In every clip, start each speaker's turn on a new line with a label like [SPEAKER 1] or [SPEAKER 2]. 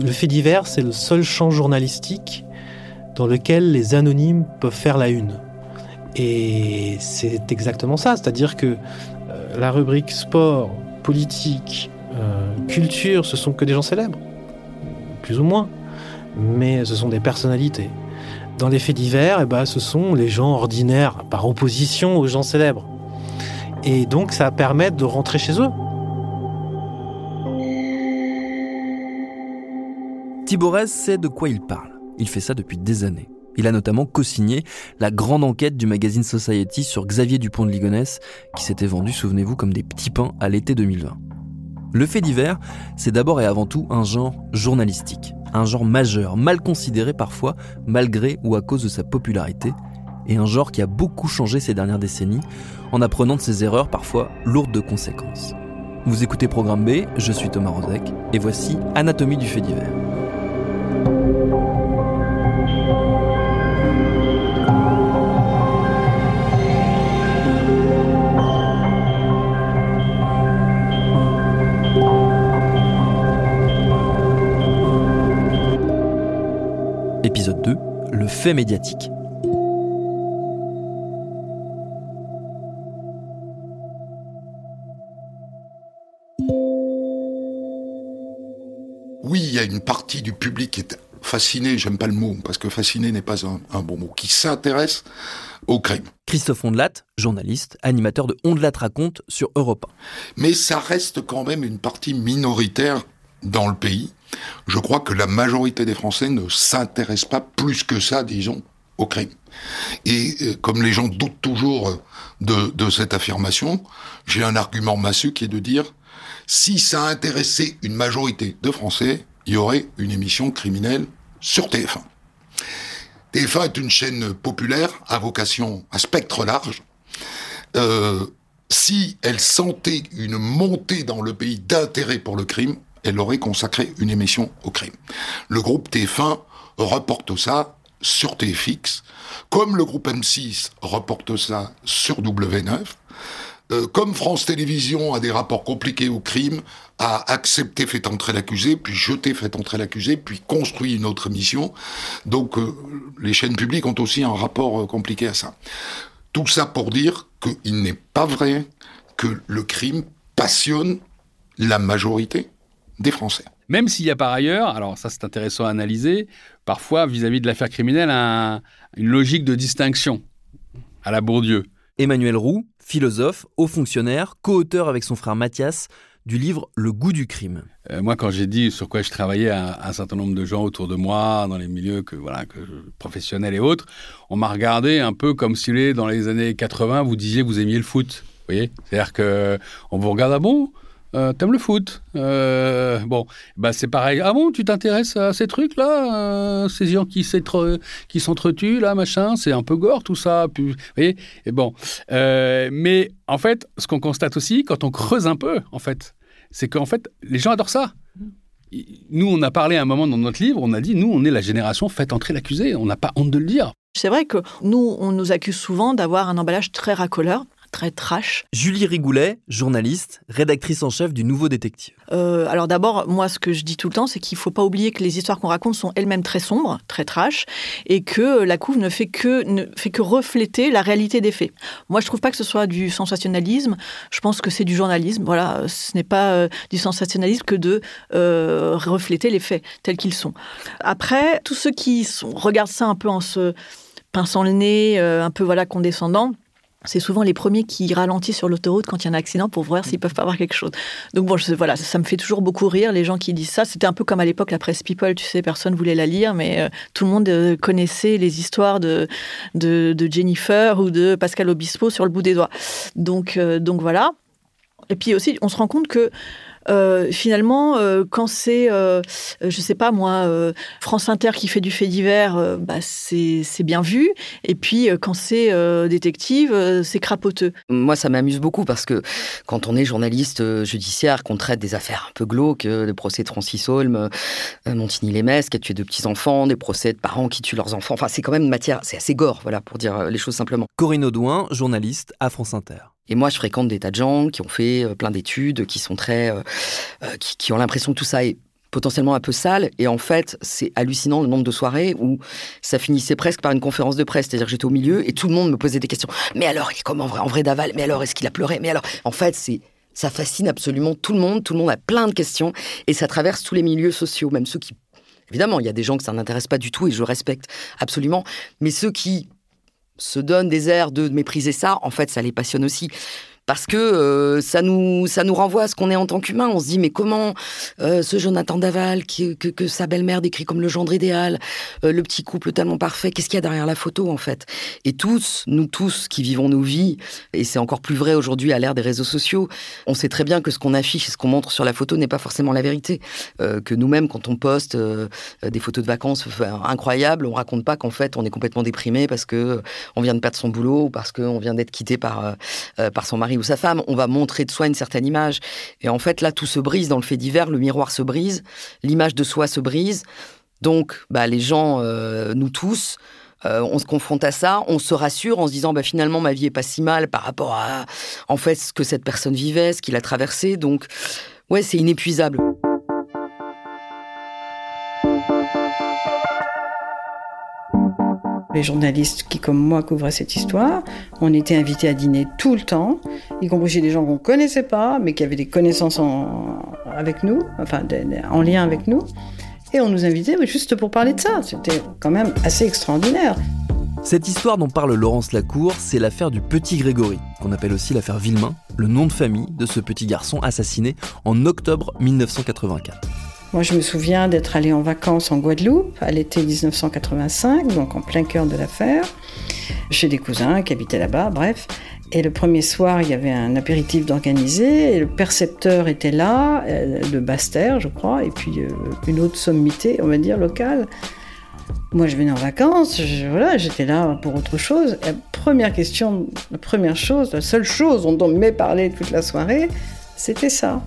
[SPEAKER 1] Le fait divers, c'est le seul champ journalistique dans lequel les anonymes peuvent faire la une. Et c'est exactement ça, c'est-à-dire que euh, la rubrique sport, politique, euh, culture, ce sont que des gens célèbres, plus ou moins, mais ce sont des personnalités. Dans les faits divers, eh ben, ce sont les gens ordinaires, par opposition aux gens célèbres. Et donc ça permet de rentrer chez eux.
[SPEAKER 2] Thibaut sait de quoi il parle. Il fait ça depuis des années. Il a notamment co-signé la grande enquête du magazine Society sur Xavier Dupont de Ligonnès, qui s'était vendu, souvenez-vous, comme des petits pains à l'été 2020. Le fait divers, c'est d'abord et avant tout un genre journalistique, un genre majeur, mal considéré parfois, malgré ou à cause de sa popularité, et un genre qui a beaucoup changé ces dernières décennies, en apprenant de ses erreurs parfois lourdes de conséquences. Vous écoutez Programme B, je suis Thomas Rozek, et voici Anatomie du fait divers. Épisode 2, le fait médiatique.
[SPEAKER 3] Public qui est fasciné, j'aime pas le mot, parce que fasciné n'est pas un, un bon mot, qui s'intéresse au crime.
[SPEAKER 2] Christophe Ondelat, journaliste, animateur de Ondelat raconte sur Europe 1.
[SPEAKER 3] Mais ça reste quand même une partie minoritaire dans le pays. Je crois que la majorité des Français ne s'intéressent pas plus que ça, disons, au crime. Et euh, comme les gens doutent toujours de, de cette affirmation, j'ai un argument massue qui est de dire, si ça intéressait une majorité de Français, il y aurait une émission criminelle sur TF1. TF1 est une chaîne populaire à vocation à spectre large. Euh, si elle sentait une montée dans le pays d'intérêt pour le crime, elle aurait consacré une émission au crime. Le groupe TF1 reporte ça sur TFX, comme le groupe M6 reporte ça sur W9, euh, comme France Télévisions a des rapports compliqués au crime, a accepté fait entrer l'accusé, puis jeté fait entrer l'accusé, puis construit une autre émission. Donc euh, les chaînes publiques ont aussi un rapport euh, compliqué à ça. Tout ça pour dire qu'il n'est pas vrai que le crime passionne la majorité des Français.
[SPEAKER 4] Même s'il y a par ailleurs, alors ça c'est intéressant à analyser, parfois vis-à-vis de l'affaire criminelle, un- une logique de distinction à la Bourdieu.
[SPEAKER 2] Emmanuel Roux, philosophe, haut fonctionnaire, co-auteur avec son frère Mathias du livre Le goût du crime.
[SPEAKER 4] Euh, moi, quand j'ai dit sur quoi je travaillais à, un certain nombre de gens autour de moi, dans les milieux que, voilà, que, professionnels et autres, on m'a regardé un peu comme si dans les années 80, vous disiez que vous aimiez le foot. Voyez? C'est-à-dire que on vous regarde, ah bon? Euh, T'aimes le foot Euh, Bon, bah c'est pareil. Ah bon, tu t'intéresses à ces trucs-là euh, Ces gens qui s'entre- qui s'entretuent, là, machin? C'est un peu gore, tout ça. Vous voyez? Et bon. Mais en fait, ce qu'on constate aussi, quand on creuse un peu, en fait, c'est qu'en fait, les gens adorent ça. Nous, on a parlé à un moment dans notre livre, on a dit, nous, on est la génération faites entrer l'accusé. On n'a pas honte de le dire.
[SPEAKER 5] C'est vrai que nous, on nous accuse souvent d'avoir un emballage très racoleur, très trash.
[SPEAKER 2] Julie Rigoulet, journaliste, rédactrice en chef du Nouveau Détective.
[SPEAKER 5] Euh, alors d'abord, moi, ce que je dis tout le temps, c'est qu'il faut pas oublier que les histoires qu'on raconte sont elles-mêmes très sombres, très trash, et que la couve ne fait que ne fait que refléter la réalité des faits. Moi, je trouve pas que ce soit du sensationnalisme. Je pense que c'est du journalisme. Voilà, ce n'est pas euh, du sensationnalisme que de euh, refléter les faits tels qu'ils sont. Après, tous ceux qui sont, regardent ça un peu en se pinçant le nez, euh, un peu voilà condescendant. C'est souvent les premiers qui ralentissent sur l'autoroute quand il y a un accident pour voir s'ils peuvent pas avoir quelque chose. Donc bon, je, voilà, ça, me fait toujours beaucoup rire les gens qui disent ça. C'était un peu comme à l'époque la presse People, tu sais, personne voulait la lire, mais euh, tout le monde euh, connaissait les histoires de, de, Jennifer ou de Pascal Obispo sur le bout des doigts. Donc, euh, donc voilà. Et puis aussi, on se rend compte que euh, finalement, euh, quand c'est, euh, je sais pas moi, France Inter qui fait du fait divers, bah, c'est bien vu. Et puis quand c'est détective, c'est crapoteux.
[SPEAKER 6] Moi, ça m'amuse beaucoup parce que quand on est journaliste judiciaire, qu'on traite des affaires un peu glauques, des procès de Francis Holm, Montigny-les-Metz qui a tué deux petits-enfants, des procès de parents qui tuent leurs enfants. Enfin, c'est quand même une matière, c'est assez gore, voilà, pour dire les choses simplement.
[SPEAKER 2] Corinne Audouin, journaliste à France Inter.
[SPEAKER 6] Et moi, je fréquente des tas de gens qui ont fait euh, plein d'études, qui sont très, euh, euh, qui, ont l'impression que tout ça est potentiellement un peu sale. Et en fait, c'est hallucinant le nombre de soirées où ça finissait presque par une conférence de presse. C'est-à-dire que j'étais au milieu et tout le monde me posait des questions. Mais alors, il est comment en vrai, d'aval? Mais alors, est-ce qu'il a pleuré? Mais alors, en fait, c'est ça fascine absolument tout le monde. Tout le monde a plein de questions et ça traverse tous les milieux sociaux, même ceux qui Évidemment, il y a des gens que ça n'intéresse pas du tout et je respecte absolument. Mais ceux qui se donnent des airs de mépriser ça, en fait, ça les passionne aussi parce que euh, ça nous ça nous renvoie à ce qu'on est en tant qu'humain. On se dit mais comment euh, ce Jonathan Daval que, sa belle-mère décrit comme le gendre idéal, euh, le petit couple tellement parfait, qu'est-ce qu'il y a derrière la photo en fait? Et tous, nous tous qui vivons nos vies, et c'est encore plus vrai aujourd'hui à l'ère des réseaux sociaux, on sait très bien que ce qu'on affiche et ce qu'on montre sur la photo n'est pas forcément la vérité. que nous-mêmes quand on poste des photos de vacances incroyables, on raconte pas qu'en fait on est complètement déprimé parce que on vient de perdre son boulot ou parce qu'on vient d'être quitté par par son mari ou sa femme, on va montrer de soi une certaine image. Et en fait, là, tout se brise dans le fait divers, le miroir se brise, l'image de soi se brise. Donc, bah, les gens, euh, nous tous, euh, on se confronte à ça, on se rassure en se disant bah, finalement ma vie est pas si mal par rapport à en fait ce que cette personne vivait, ce qu'il a traversé. Donc, ouais, c'est inépuisable.
[SPEAKER 7] Les journalistes qui, comme moi, couvraient cette histoire, on était invités à dîner tout le temps, y compris chez des gens qu'on ne connaissait pas, mais qui avaient des connaissances avec nous, enfin en lien avec nous. Et on nous invitait juste pour parler de ça. C'était quand même assez extraordinaire.
[SPEAKER 2] Cette histoire dont parle Laurence Lacour, c'est l'affaire du petit Grégory, qu'on appelle aussi l'affaire Villemain, le nom de famille de ce petit garçon assassiné en octobre 1984.
[SPEAKER 7] Moi, je me souviens d'être allé en vacances en Guadeloupe à l'été 1985, donc en plein cœur de l'affaire, chez des cousins qui habitaient là-bas, bref. Et le premier soir, il y avait un apéritif d'organiser, et le percepteur était là, euh, de Basse-Terre, je crois, et puis euh, une autre sommité, on va dire, locale. Moi, je venais en vacances, voilà, j'étais là pour autre chose. la première question, la première chose, la seule chose dont on m'ait parlé toute la soirée, c'était ça.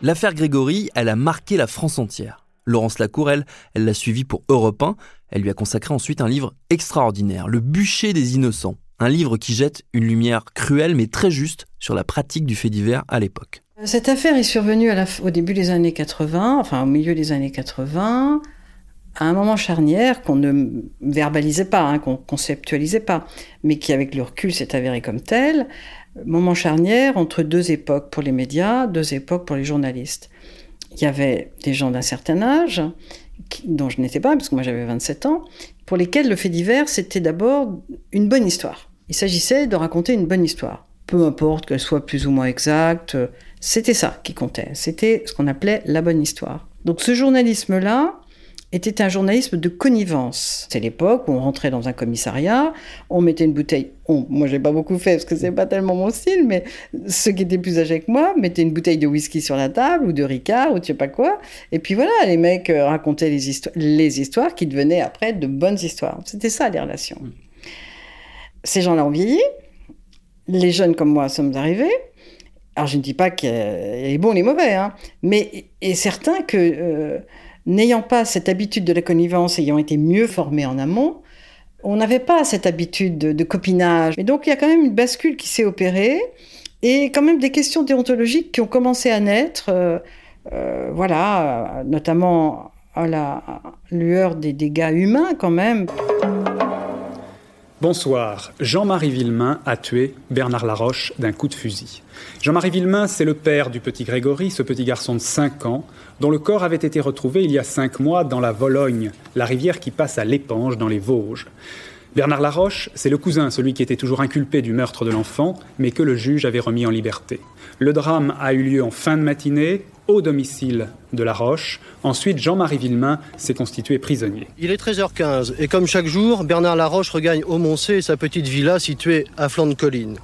[SPEAKER 2] L'affaire Grégory, elle a marqué la France entière. Laurence Lacour, elle, elle l'a suivie pour Europe 1. Elle lui a consacré ensuite un livre extraordinaire, Le bûcher des innocents. Un livre qui jette une lumière cruelle mais très juste sur la pratique du fait divers à l'époque.
[SPEAKER 7] Cette affaire est survenue au début des années 80, enfin au milieu des années 80, à un moment charnière qu'on ne verbalisait pas, hein, qu'on conceptualisait pas, mais qui avec le recul s'est avéré comme tel moment charnière entre deux époques pour les médias, deux époques pour les journalistes. Il y avait des gens d'un certain âge, dont je n'étais pas, parce que moi j'avais 27 ans, pour lesquels le fait divers, c'était d'abord une bonne histoire. Il s'agissait de raconter une bonne histoire. Peu importe qu'elle soit plus ou moins exacte, c'était ça qui comptait. C'était ce qu'on appelait la bonne histoire. Donc ce journalisme-là, était un journalisme de connivence. C'est l'époque où on rentrait dans un commissariat, on mettait une bouteille. On, moi, j'ai pas beaucoup fait parce que c'est pas tellement mon style, mais ceux qui étaient plus âgés que moi mettaient une bouteille de whisky sur la table ou de Ricard ou tu sais pas quoi. Et puis voilà, les mecs euh, racontaient les, histoires, les histoires qui devenaient après de bonnes histoires. C'était ça les relations. Ces gens-là ont vieilli. Les jeunes comme moi sommes arrivés. Alors je ne dis pas qu'il y a les bons, les mauvais, hein, mais est certain que euh, n'ayant pas cette habitude de la connivence, ayant été mieux formé en amont, on n'avait pas cette habitude de, copinage. Et donc il y a quand même une bascule qui s'est opérée et quand même des questions déontologiques qui ont commencé à naître, euh, euh, voilà, notamment à la lueur des dégâts humains quand même.
[SPEAKER 8] Bonsoir. Jean-Marie Villemain a tué Bernard Laroche d'un coup de fusil. Jean-Marie Villemain, c'est le père du petit Grégory, ce petit garçon de 5 ans, dont le corps avait été retrouvé il y a 5 mois dans la Vologne, la rivière qui passe à l'épange dans les Vosges. Bernard Laroche, c'est le cousin, celui qui était toujours inculpé du meurtre de l'enfant, mais que le juge avait remis en liberté. Le drame a eu lieu en fin de matinée, au domicile de La Roche. Ensuite, Jean-Marie Villemain s'est constitué prisonnier.
[SPEAKER 9] Il est 13h15 et comme chaque jour, Bernard Laroche regagne Aumoncé et sa petite villa située à flanc de colline.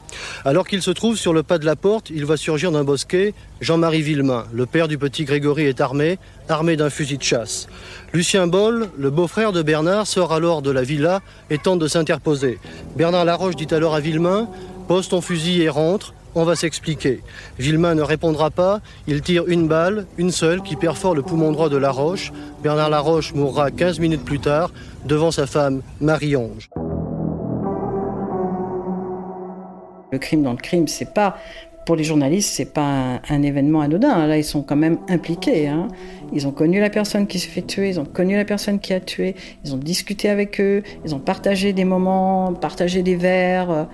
[SPEAKER 9] Alors qu'il se trouve sur le pas de la porte, il va surgir d'un bosquet Jean-Marie Villemain, le père du petit Grégory, est armé, armé d'un fusil de chasse. Lucien Boll, le beau-frère de Bernard, sort alors de la villa et tente de s'interposer. Bernard Laroche dit alors à Villemain Pose ton fusil et rentre on va s'expliquer. Villemain ne répondra pas, il tire une balle, une seule, qui perfore le poumon droit de Laroche. Bernard Laroche mourra 15 minutes plus tard, devant sa femme Marie-Ange.
[SPEAKER 7] Le crime dans le crime, c'est pas pour les journalistes, c'est pas un, événement anodin. Là, ils sont quand même impliqués. Hein. Ils ont connu la personne qui se fait tuer, ils ont connu la personne qui a tué, ils ont discuté avec eux, ils ont partagé des moments, partagé des verres.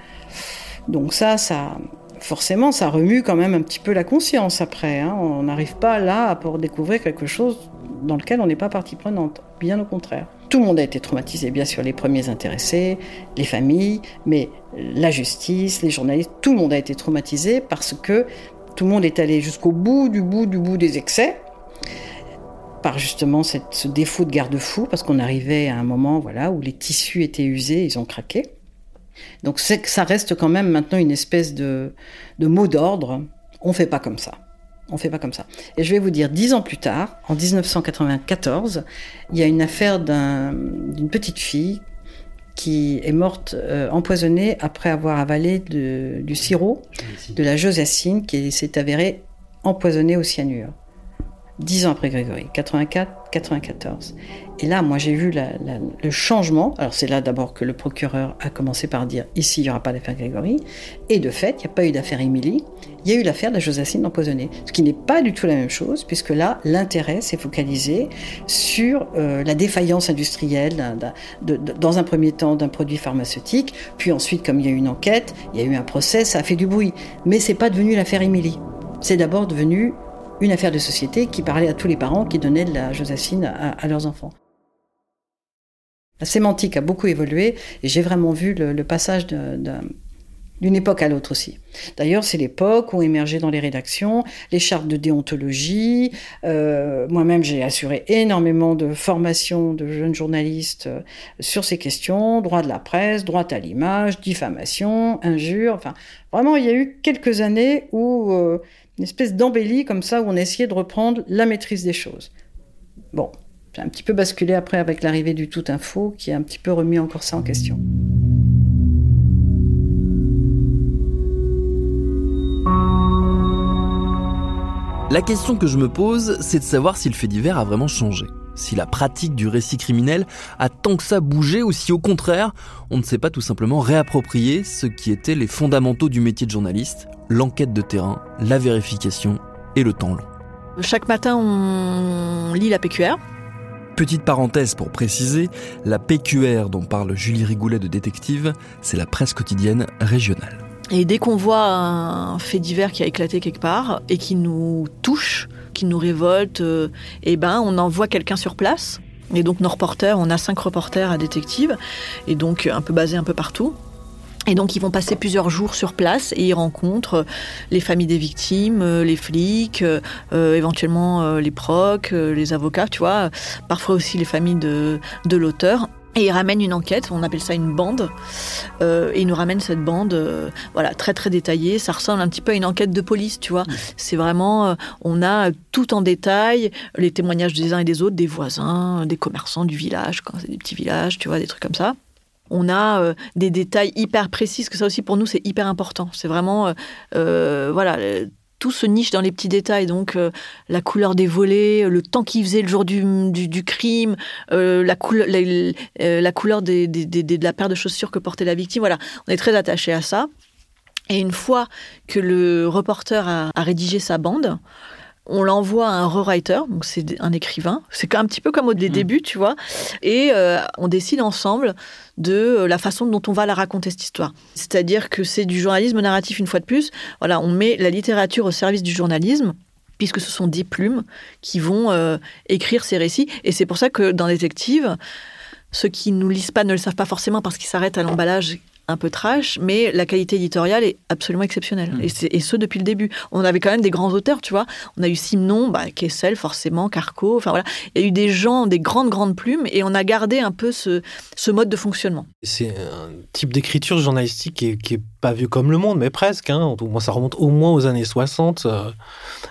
[SPEAKER 7] Donc ça, ça, forcément, ça remue quand même un petit peu la conscience après. Hein. On n'arrive pas là pour découvrir quelque chose dans lequel on n'est pas partie prenante. Bien au contraire. Tout le monde a été traumatisé, bien sûr, les premiers intéressés, les familles, mais la justice, les journalistes, tout le monde a été traumatisé parce que tout le monde est allé jusqu'au bout du bout du bout des excès par justement ce défaut de garde-fou, parce qu'on arrivait à un moment voilà, où les tissus étaient usés, ils ont craqué. Donc c'est ça reste quand même maintenant une espèce de, mot d'ordre. On fait pas comme ça. On fait pas comme ça. Et je vais vous dire, dix ans plus tard, en 1994, il y a une affaire d'une petite fille qui est morte euh, empoisonnée après avoir avalé du sirop de la josacine qui s'est avérée empoisonnée au cyanure. Dix ans après Grégory, 84, 94. Et là, moi, j'ai vu le changement. Alors, c'est là d'abord que le procureur a commencé par dire ici, il n'y aura pas d'affaire Grégory. Et de fait, il n'y a pas eu d'affaire Émilie. Il y a eu l'affaire de la Josassine empoisonnée. Ce qui n'est pas du tout la même chose, puisque là, l'intérêt s'est focalisé sur euh, la défaillance industrielle, dans un premier temps, d'un produit pharmaceutique. Puis ensuite, comme il y a eu une enquête, il y a eu un procès, ça a fait du bruit. Mais c'est pas devenu l'affaire Émilie. C'est d'abord devenu une affaire de société qui parlait à tous les parents qui donnaient de la Josassine à, leurs enfants. La sémantique a beaucoup évolué et j'ai vraiment vu le, passage d'une époque à l'autre aussi. D'ailleurs, c'est l'époque où émergeaient dans les rédactions les chartes de déontologie. Euh, moi-même, j'ai assuré énormément de formations de jeunes journalistes euh, sur ces questions droit de la presse, droit à l'image, diffamation, injure. Enfin, vraiment, il y a eu quelques années où euh, une espèce d'embellie comme ça où on essayait de reprendre la maîtrise des choses. Bon, j'ai un petit peu basculé après avec l'arrivée du tout info qui a un petit peu remis encore ça en question.
[SPEAKER 2] La question que je me pose, c'est de savoir si le fait divers a vraiment changé. Si la pratique du récit criminel a tant que ça bougé ou si au contraire, on ne s'est pas tout simplement réapproprié ce qui étaient les fondamentaux du métier de journaliste, l'enquête de terrain, la vérification et le temps long.
[SPEAKER 5] Chaque matin, on lit la PQR.
[SPEAKER 2] Petite parenthèse pour préciser, la PQR dont parle Julie Rigoulet de Détective, c'est la presse quotidienne régionale.
[SPEAKER 5] Et dès qu'on voit un fait divers qui a éclaté quelque part et qui nous touche, qui nous révolte, euh, eh ben, on envoie quelqu'un sur place. Et donc nos reporters, on a cinq reporters à détective, et donc un peu basés un peu partout. Et donc ils vont passer plusieurs jours sur place et ils rencontrent les familles des victimes, euh, les flics, euh, éventuellement les procs, les avocats, tu vois, parfois aussi les familles de, de l'auteur. Et ils ramènent une enquête, on appelle ça une bande, et ils nous ramènent cette bande, voilà, très très détaillée. Ça ressemble un petit peu à une enquête de police, tu vois. C'est vraiment, on a tout en détail les témoignages des uns et des autres, des voisins, des commerçants du village, quand c'est des petits villages, tu vois, des trucs comme ça on a euh, des détails hyper précis, que ça aussi pour nous c'est hyper important. C'est vraiment, euh, euh, voilà, tout se niche dans les petits détails. Donc la couleur des volets, le temps qu'il faisait le jour du, crime, la, couleur, la couleur de la paire de chaussures que portait la victime. Voilà, on est très attaché à ça. Et une fois que le reporter a rédigé sa bande, on l'envoie à un rewriter, donc c'est un écrivain. C'est un petit peu comme au mm. début, tu vois. Et euh, on décide ensemble de euh, la façon dont on va la raconter cette histoire. C'est-à-dire que c'est du journalisme narratif une fois de plus. Voilà, on met la littérature au service du journalisme puisque ce sont des plumes qui vont euh, écrire ces récits. Et c'est pour ça que dans Détective, Ceux qui nous lisent pas ne le savent pas forcément parce qu'ils s'arrêtent à l'emballage un peu trash, mais la qualité éditoriale est absolument exceptionnelle.
[SPEAKER 2] Mm.
[SPEAKER 5] Et, et ce, depuis le début. On avait quand même des grands auteurs, tu vois. On a eu Simon, bah, Kessel, forcément, Carco. Enfin voilà. Il y a eu des gens, des grandes, grandes plumes, et on a gardé un peu ce, ce mode de fonctionnement.
[SPEAKER 1] C'est un type d'écriture journalistique qui est, qui est pas vu comme le monde, mais presque. Hein. Ça remonte au moins aux années 60 euh,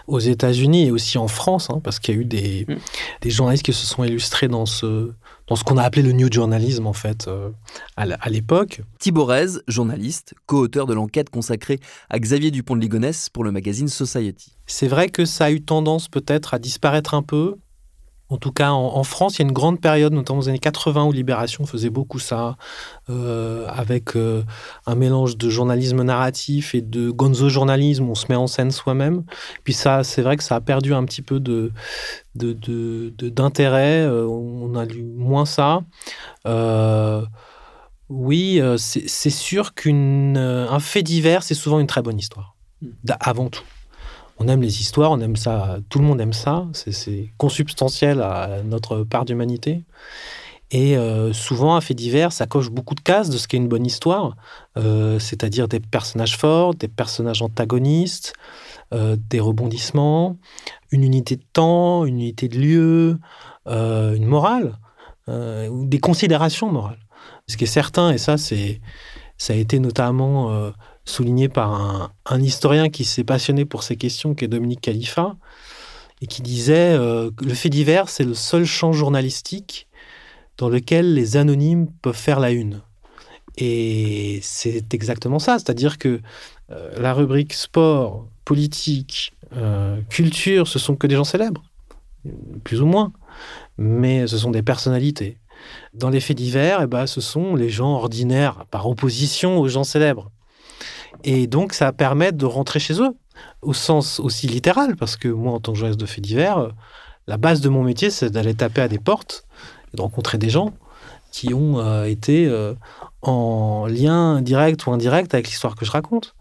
[SPEAKER 1] aux États-Unis et aussi en France, hein, parce qu'il y a eu des,
[SPEAKER 2] Mm.
[SPEAKER 1] des journalistes qui se sont illustrés dans ce, dans ce qu'on a appelé le new journalism, en fait, euh, à l'époque.
[SPEAKER 2] Thibaut Rez, journaliste, co-auteur de l'enquête consacrée à Xavier Dupont de Ligonnès pour le magazine Society.
[SPEAKER 1] C'est vrai que ça a eu tendance peut-être à disparaître un peu. En tout cas, en, en France, il y a une grande période, notamment aux années 80, où Libération faisait beaucoup ça, euh, avec euh, un mélange de journalisme narratif et de gonzo-journalisme, on se met en scène soi-même. Puis ça, c'est vrai que ça a perdu un petit peu de, d'intérêt. euh, on a lu moins ça. Oui, c'est, sûr qu'un fait divers, c'est souvent une très bonne histoire, d'a- avant tout. On aime les histoires, on aime ça, tout le monde aime ça, c'est, consubstantiel à notre part d'humanité. Et euh, souvent, un fait divers, ça coche beaucoup de cases de ce qu'est une bonne histoire, euh, c'est-à-dire des personnages forts, des personnages antagonistes, euh, des rebondissements, une unité de temps, une unité de lieu, une morale, des considérations morales. Ce qui est certain, et ça, c'est, ça a été notamment souligné par un, historien qui s'est passionné pour ces questions, qui est Dominique Khalifa, et qui disait euh, le fait divers, c'est le seul champ journalistique dans lequel les anonymes peuvent faire la une. Et c'est exactement ça, c'est-à-dire que euh, la rubrique sport, politique, euh, culture, ce sont que des gens célèbres, plus ou moins, mais ce sont des personnalités. Dans les faits divers, eh ben, ce sont les gens ordinaires, par opposition aux gens célèbres. Et donc, ça permet de rentrer chez eux, au sens aussi littéral, parce que moi, en tant que journaliste de faits divers, euh, la base de mon métier, c'est d'aller taper à des portes et de rencontrer des gens qui ont euh, été euh, en lien direct ou indirect avec l'histoire que je raconte.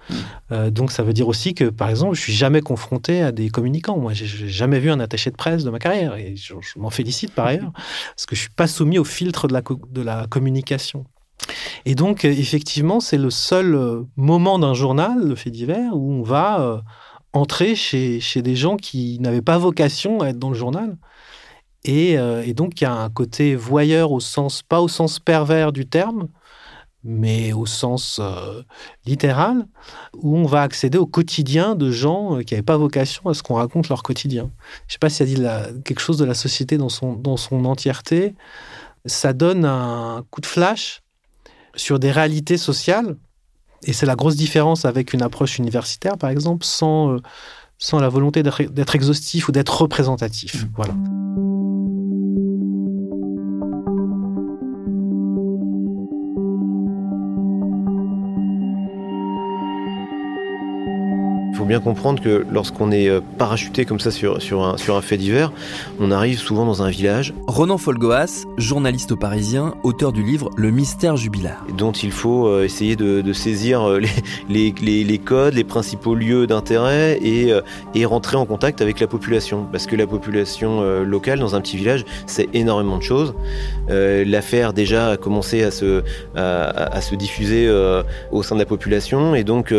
[SPEAKER 1] Euh, donc, ça veut dire aussi que, par exemple, je suis jamais confronté à des communicants. Moi, j'ai- jamais vu un attaché de presse de ma carrière, et je, je m'en félicite par ailleurs, parce que je suis pas soumis au filtre de la, co- de la communication. Et donc, euh, effectivement, c'est le seul euh, moment d'un journal, le fait divers, où on va euh, entrer chez, des gens qui n'avaient pas vocation à être dans le journal. Et, donc, il y a un côté voyeur au sens, pas au sens pervers du terme, mais au sens littéral, où on va accéder au quotidien de gens qui n'avaient pas vocation à ce qu'on raconte leur quotidien. Je ne sais pas si ça dit quelque chose de la société dans son entièreté. Ça donne un coup de flash sur des réalités sociales, et c'est la grosse différence avec une approche universitaire, par exemple, sans, euh, sans la volonté d'être d'être exhaustif ou d'être représentatif. Voilà.
[SPEAKER 10] Bien comprendre que lorsqu'on est euh, parachuté comme ça sur, sur, un, sur un fait divers, on arrive souvent dans un village
[SPEAKER 2] Ronan Folgoas, journaliste au Parisien, auteur du livre Le mystère jubilaire.
[SPEAKER 10] dont il faut euh, essayer de, de saisir euh, les, les, les- les codes, les principaux lieux d'intérêt et, et rentrer en contact avec la population. Parce que la population locale dans un petit village, c'est énormément de choses. L'affaire déjà a commencé à se, à, se diffuser au sein de la population et donc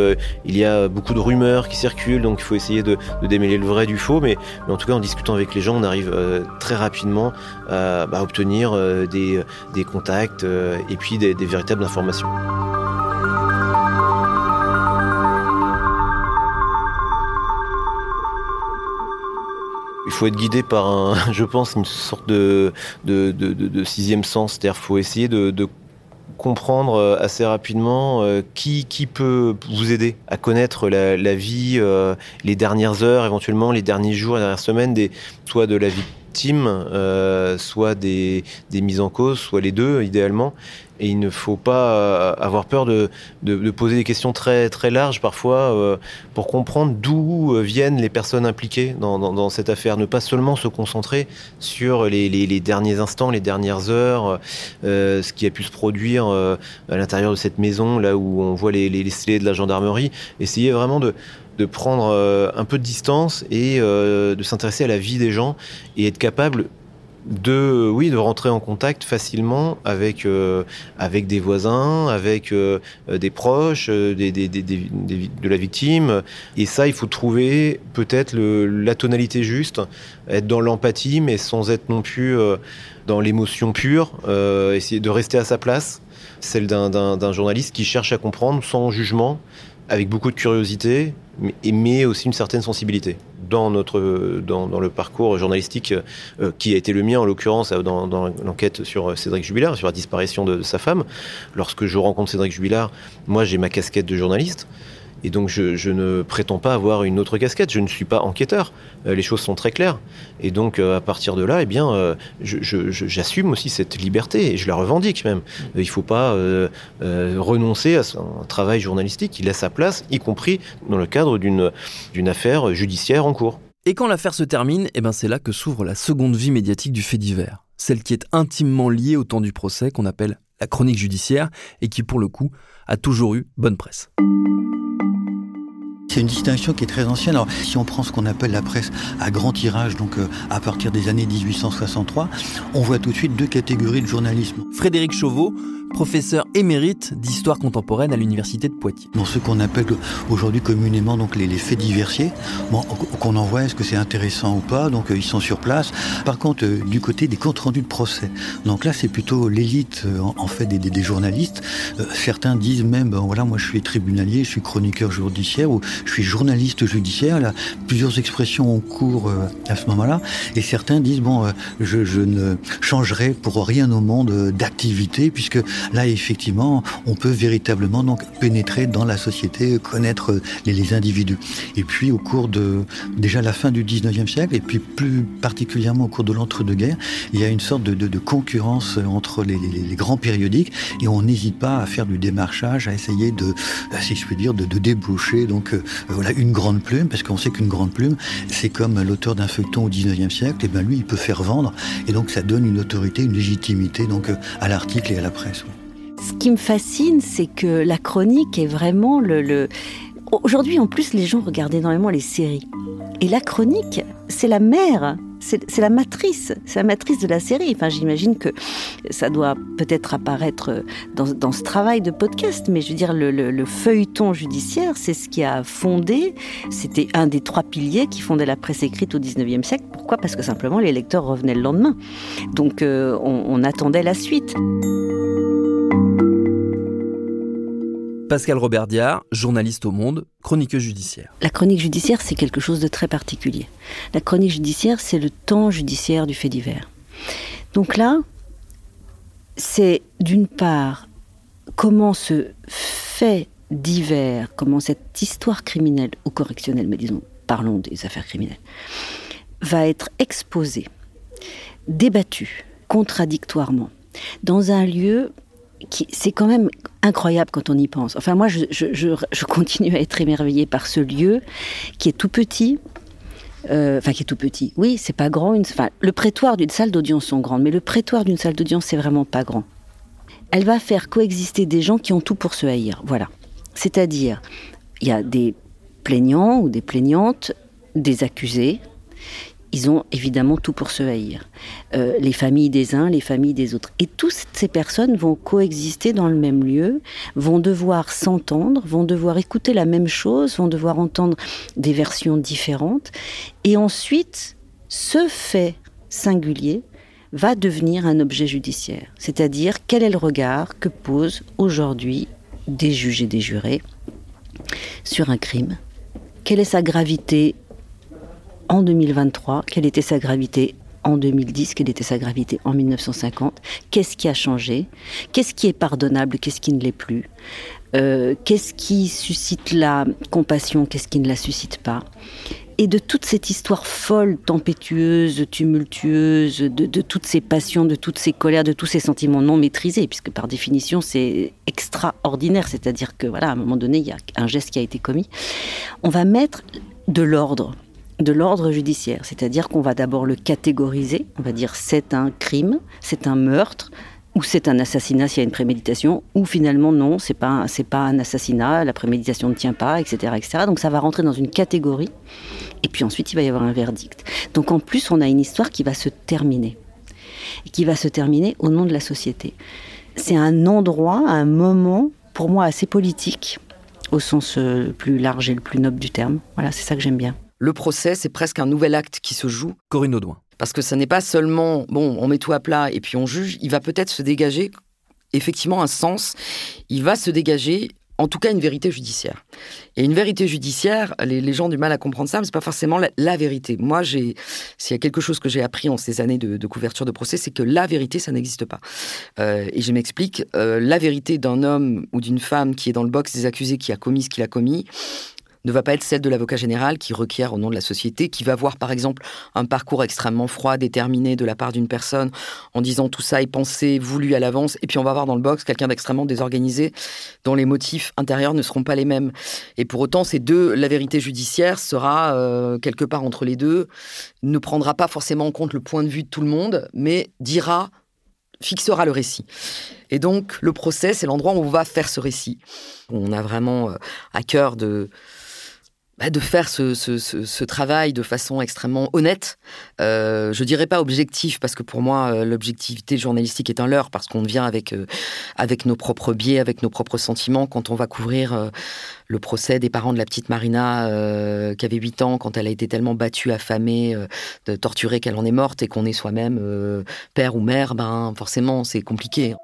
[SPEAKER 10] il y a beaucoup de rumeurs qui circulent, donc il faut essayer de, démêler le vrai du faux. Mais, en tout cas, en discutant avec les gens, on arrive euh, très rapidement à bah, obtenir euh, des, contacts euh, et puis des, véritables informations. Il faut être guidé par un, je pense, une sorte de, de, sixième sens. C'est-à-dire faut essayer de comprendre euh, assez rapidement euh, qui, peut vous aider à connaître la, vie, euh, les dernières heures, éventuellement les derniers jours, les dernières semaines, des, soit de la euh, soit des, mises en cause, soit les deux idéalement. Et il ne faut pas euh, avoir peur de, poser des questions très, très larges parfois euh, pour comprendre d'où viennent les personnes impliquées dans, cette affaire. Ne pas seulement se concentrer sur les, derniers instants, les dernières heures, ce qui a pu se produire à l'intérieur de cette maison, là où on voit les, les, scellés de la gendarmerie. Essayer vraiment de, de prendre euh, un peu de distance et euh, de s'intéresser à la vie des gens et être capable de, oui, de rentrer en contact facilement avec, euh, avec des voisins, avec des proches des, des, de la victime. Et ça, il faut trouver peut-être la tonalité juste, être dans l'empathie, mais sans être non plus dans l'émotion pure, essayer de rester à sa place, celle d'un journaliste qui cherche à comprendre sans jugement, avec beaucoup de curiosité, mais, aussi une certaine sensibilité dans, le parcours journalistique euh, qui a été le mien, en l'occurrence, euh, dans, l'enquête sur Cédric Jubilard, sur la disparition de, de, sa femme. Lorsque je rencontre Cédric Jubilard, moi j'ai ma casquette de journaliste. Et donc je, ne prétends pas avoir une autre casquette, je ne suis pas enquêteur, euh, les choses sont très claires. Et donc euh, à partir de là, eh bien, euh, j'assume aussi cette liberté et je la revendique même. il ne faut pas renoncer à son travail journalistique, il a sa place, y compris dans le cadre d'une affaire judiciaire en cours.
[SPEAKER 2] Et quand l'affaire se termine, eh ben c'est là que s'ouvre la seconde vie médiatique du fait divers, celle qui est intimement liée au temps du procès qu'on appelle la chronique judiciaire et qui pour le coup a toujours eu bonne presse.
[SPEAKER 11] C'est une distinction qui est très ancienne. Alors, si on prend ce qu'on appelle la presse à grand tirage, donc euh, à partir des années 1863, on voit tout de suite deux catégories de journalisme.
[SPEAKER 2] Frédéric Chauveau, professeur émérite d'histoire contemporaine à l'université de Poitiers.
[SPEAKER 11] Dans ce qu'on appelle aujourd'hui communément donc les, faits diversiers, bon, qu'on envoie, est-ce que c'est intéressant ou pas Donc euh, ils sont sur place. Par contre, euh, du côté des comptes rendus de procès, donc là c'est plutôt l'élite euh, en, fait des, des, journalistes. certains disent même, ben, voilà, moi je suis tribunalier, je suis chroniqueur judiciaire ou je suis journaliste judiciaire. Là, plusieurs expressions en cours à ce moment-là. Et certains disent, bon, je, je ne changerai pour rien au monde d'activité puisque Là, effectivement, on peut véritablement donc pénétrer dans la société, connaître les, individus. Et puis, au cours de déjà la fin du 19e siècle, et puis plus particulièrement au cours de l'entre-deux-guerres, il y a une sorte de, concurrence entre les, grands périodiques, et on n'hésite pas à faire du démarchage, à essayer de, si je puis dire, de, déboucher donc euh, voilà une grande plume, parce qu'on sait qu'une grande plume, c'est comme l'auteur d'un feuilleton au 19e siècle, et ben lui, il peut faire vendre, et donc ça donne une autorité, une légitimité donc à l'article et à la presse.
[SPEAKER 12] Ce qui me fascine, c'est que la chronique est vraiment le... Aujourd'hui, en plus, les gens regardent énormément les séries. Et la chronique, c'est la mère, c'est la matrice, c'est la matrice de la série. Enfin, j'imagine que ça doit peut-être apparaître dans, ce travail de podcast, mais je veux dire, le, feuilleton judiciaire, c'est ce qui a fondé, c'était un des trois piliers qui fondait la presse écrite au 19e siècle. Pourquoi? Parce que simplement, les lecteurs revenaient le lendemain. Donc, euh, on attendait la suite.
[SPEAKER 2] Pascal Robert Diard, journaliste au Monde, chroniqueuse judiciaire.
[SPEAKER 12] La chronique judiciaire, c'est quelque chose de très particulier. La chronique judiciaire, c'est le temps judiciaire du fait divers. Donc là, c'est d'une part comment ce fait divers, comment cette histoire criminelle ou correctionnelle, mais disons, parlons des affaires criminelles, va être exposée, débattue, contradictoirement, dans un lieu c'est quand même incroyable quand on y pense. Enfin, moi, je, continue à être émerveillée par ce lieu qui est tout petit. Euh, enfin, qui est tout petit. Oui, c'est pas grand. Le prétoire d'une salle d'audience sont grandes, mais le prétoire d'une salle d'audience, c'est vraiment pas grand. Elle va faire coexister des gens qui ont tout pour se haïr. Voilà. C'est-à-dire, il y a des plaignants ou des plaignantes, des accusés, ils ont évidemment tout pour se haïr. Euh, les familles des uns, les familles des autres. Et toutes ces personnes vont coexister dans le même lieu, vont devoir s'entendre, vont devoir écouter la même chose, vont devoir entendre des versions différentes. Et ensuite, ce fait singulier va devenir un objet judiciaire. C'est-à-dire quel est le regard que posent aujourd'hui des juges et des jurés sur un crime? Quelle est sa gravité en 2023, quelle était sa gravité en 2010, quelle était sa gravité en 1950, qu'est-ce qui a changé, qu'est-ce qui est pardonnable, qu'est-ce qui ne l'est plus, euh, qu'est-ce qui suscite la compassion, qu'est-ce qui ne la suscite pas. Et de toute cette histoire folle, tempétueuse, tumultueuse, de, de, toutes ces passions, de toutes ces colères, de tous ces sentiments non maîtrisés, puisque par définition c'est extraordinaire, c'est-à-dire que voilà, à un moment donné, il y a un geste qui a été commis, on va mettre de l'ordre de l'ordre judiciaire, c'est-à-dire qu'on va d'abord le catégoriser, on va dire c'est un crime, c'est un meurtre, ou c'est un assassinat s'il y a une préméditation, ou finalement non, c'est pas c'est pas un assassinat, la préméditation ne tient pas, etc., etc. Donc ça va rentrer dans une catégorie, et puis ensuite il va y avoir un verdict. Donc en plus on a une histoire qui va se terminer. et qui va se terminer au nom de la société. C'est un endroit, un moment, pour moi, assez politique, au sens euh, le plus large et le plus noble du terme. Voilà, c'est ça que j'aime bien.
[SPEAKER 6] Le procès, c'est presque un nouvel acte qui se joue.
[SPEAKER 2] Corinne Audouin.
[SPEAKER 6] Parce que ce n'est pas seulement, bon, on met tout à plat et puis on juge, il va peut-être se dégager effectivement un sens, il va se dégager en tout cas une vérité judiciaire. Et une vérité judiciaire, les, gens ont du mal à comprendre ça, mais c'est pas forcément la, vérité. Moi, j'ai, s'il y a quelque chose que j'ai appris en ces années de, couverture de procès, c'est que la vérité, ça n'existe pas. Euh, et je m'explique, euh, la vérité d'un homme ou d'une femme qui est dans le box des accusés, qui a commis ce qu'il a commis, ne va pas être celle de l'avocat général qui requiert au nom de la société, qui va voir par exemple un parcours extrêmement froid, déterminé de la part d'une personne en disant tout ça est pensé, voulu à l'avance, et puis on va voir dans le box quelqu'un d'extrêmement désorganisé dont les motifs intérieurs ne seront pas les mêmes. Et pour autant, ces deux, la vérité judiciaire sera euh, quelque part entre les deux, ne prendra pas forcément en compte le point de vue de tout le monde, mais dira fixera le récit. Et donc, le procès, c'est l'endroit où on va faire ce récit. On a vraiment euh, à cœur de, bah, de faire ce, travail de façon extrêmement honnête. Euh, je dirais pas objectif, parce que pour moi, euh, l'objectivité journalistique est un leurre, parce qu'on vient avec, euh, avec nos propres biais, avec nos propres sentiments. Quand on va couvrir euh, le procès des parents de la petite Marina, qui avait 8 ans, quand elle a été tellement battue, affamée, torturée qu'elle en est morte, et qu'on est soi-même père ou mère, ben forcément, c'est compliqué.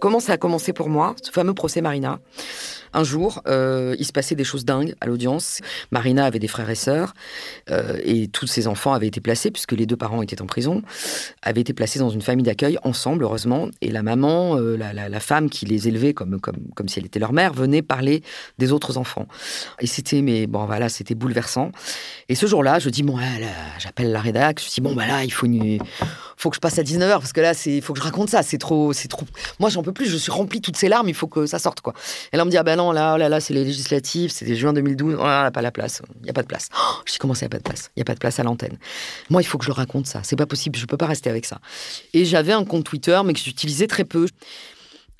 [SPEAKER 6] Comment ça a commencé pour moi, ce fameux procès Marina? Un jour, euh, il se passait des choses dingues à l'audience. Marina avait des frères et sœurs, euh, et tous ses enfants avaient été placés, puisque les deux parents étaient en prison, avaient été placés dans une famille d'accueil ensemble, heureusement. Et la maman, euh, la, femme qui les élevait comme, comme, comme si elle était leur mère, venait parler des autres enfants. Et c'était, mais bon, voilà, c'était bouleversant. Et ce jour-là, je dis, bon, j'appelle la rédac, je dis, bon, bah là, il faut, faut que je passe à 19h, parce que là, il faut que je raconte ça, c'est trop, c'est trop. Moi, j'en peux plus, je suis remplie toutes ces larmes, il faut que ça sorte, quoi. Et là, on me dit, ah ben là, oh là, là, c'est les législatives, c'était juin 2012, oh là, pas la place, il n'y a pas de place. Oh, je dis, comment ça, il n'y a pas de place Il n'y a pas de place à l'antenne. Moi, il faut que je raconte ça, c'est pas possible, je peux pas rester avec ça. Et j'avais un compte Twitter, mais que j'utilisais très peu.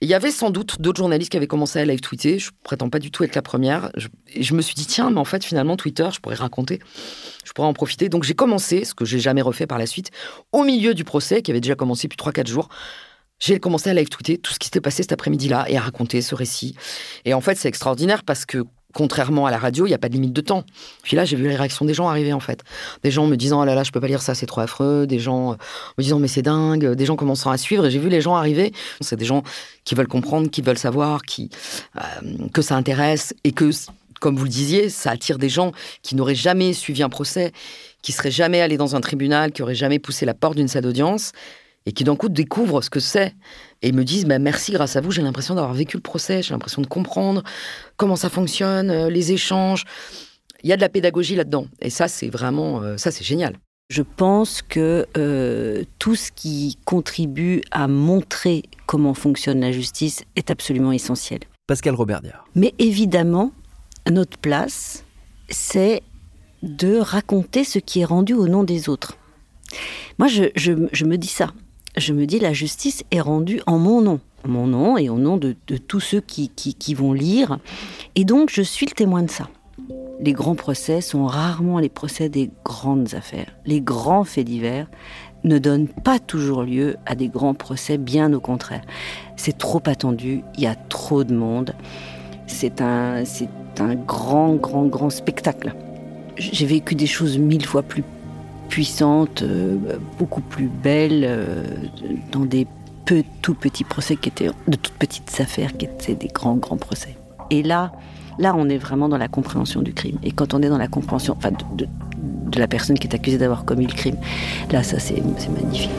[SPEAKER 6] Il y avait sans doute d'autres journalistes qui avaient commencé à live tweeter. Je prétends pas du tout être la première. Je, et je me suis dit, tiens, mais en fait, finalement, Twitter, je pourrais raconter, je pourrais en profiter. Donc j'ai commencé, ce que j'ai jamais refait par la suite, au milieu du procès, qui avait déjà commencé depuis 3-4 jours j'ai commencé à live tweeter tout ce qui s'était passé cet après-midi-là et à raconter ce récit. Et en fait, c'est extraordinaire parce que contrairement à la radio, il n'y a pas de limite de temps. Puis là, j'ai vu les réactions des gens arriver, en fait. Des gens me disant, oh là là, je peux pas lire ça, c'est trop affreux. Des gens euh, me disant, mais c'est dingue. Des gens commençant à suivre. Et j'ai vu les gens arriver. C'est des gens qui veulent comprendre, qui veulent savoir, qui, euh, que ça intéresse et que, comme vous le disiez, ça attire des gens qui n'auraient jamais suivi un procès, qui seraient jamais allés dans un tribunal, qui auraient jamais poussé la porte d'une salle d'audience et qui d'un coup découvrent ce que c'est et me disent bah, merci grâce à vous j'ai l'impression d'avoir vécu le procès j'ai l'impression de comprendre comment ça fonctionne euh, les échanges il y a de la pédagogie là-dedans et ça c'est vraiment euh, ça c'est génial
[SPEAKER 12] je pense que euh, tout ce qui contribue à montrer comment fonctionne la justice est absolument essentiel.
[SPEAKER 2] Pascal Robert
[SPEAKER 12] Mais évidemment, notre place, c'est de raconter ce qui est rendu au nom des autres. Moi, je, je me dis ça je me dis la justice est rendue en mon nom, mon nom et au nom de, tous ceux qui, qui, vont lire. Et donc je suis le témoin de ça. Les grands procès sont rarement les procès des grandes affaires. Les grands faits divers ne donnent pas toujours lieu à des grands procès, bien au contraire. C'est trop attendu, il y a trop de monde. C'est un, c'est un grand, grand, grand spectacle. J'ai vécu des choses mille fois plus puissante, euh, beaucoup plus belle, euh, dans des peu, tout petits procès qui étaient de toutes petites affaires qui étaient des grands, grands procès. Et là, là, on est vraiment dans la compréhension du crime. Et quand on est dans la compréhension enfin, de, de la personne qui est accusée d'avoir commis le crime, là, ça, c'est magnifique.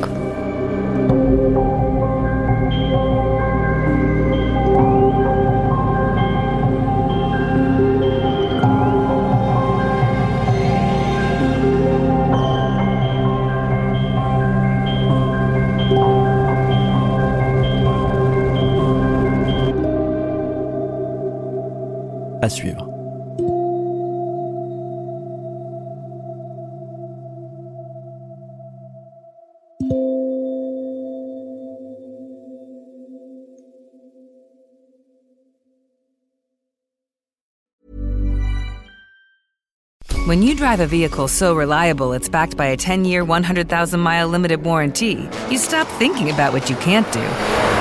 [SPEAKER 2] À suivre.
[SPEAKER 13] When you drive a vehicle so reliable it's backed by a 10 year, 100,000 mile limited warranty, you stop thinking about what you can't do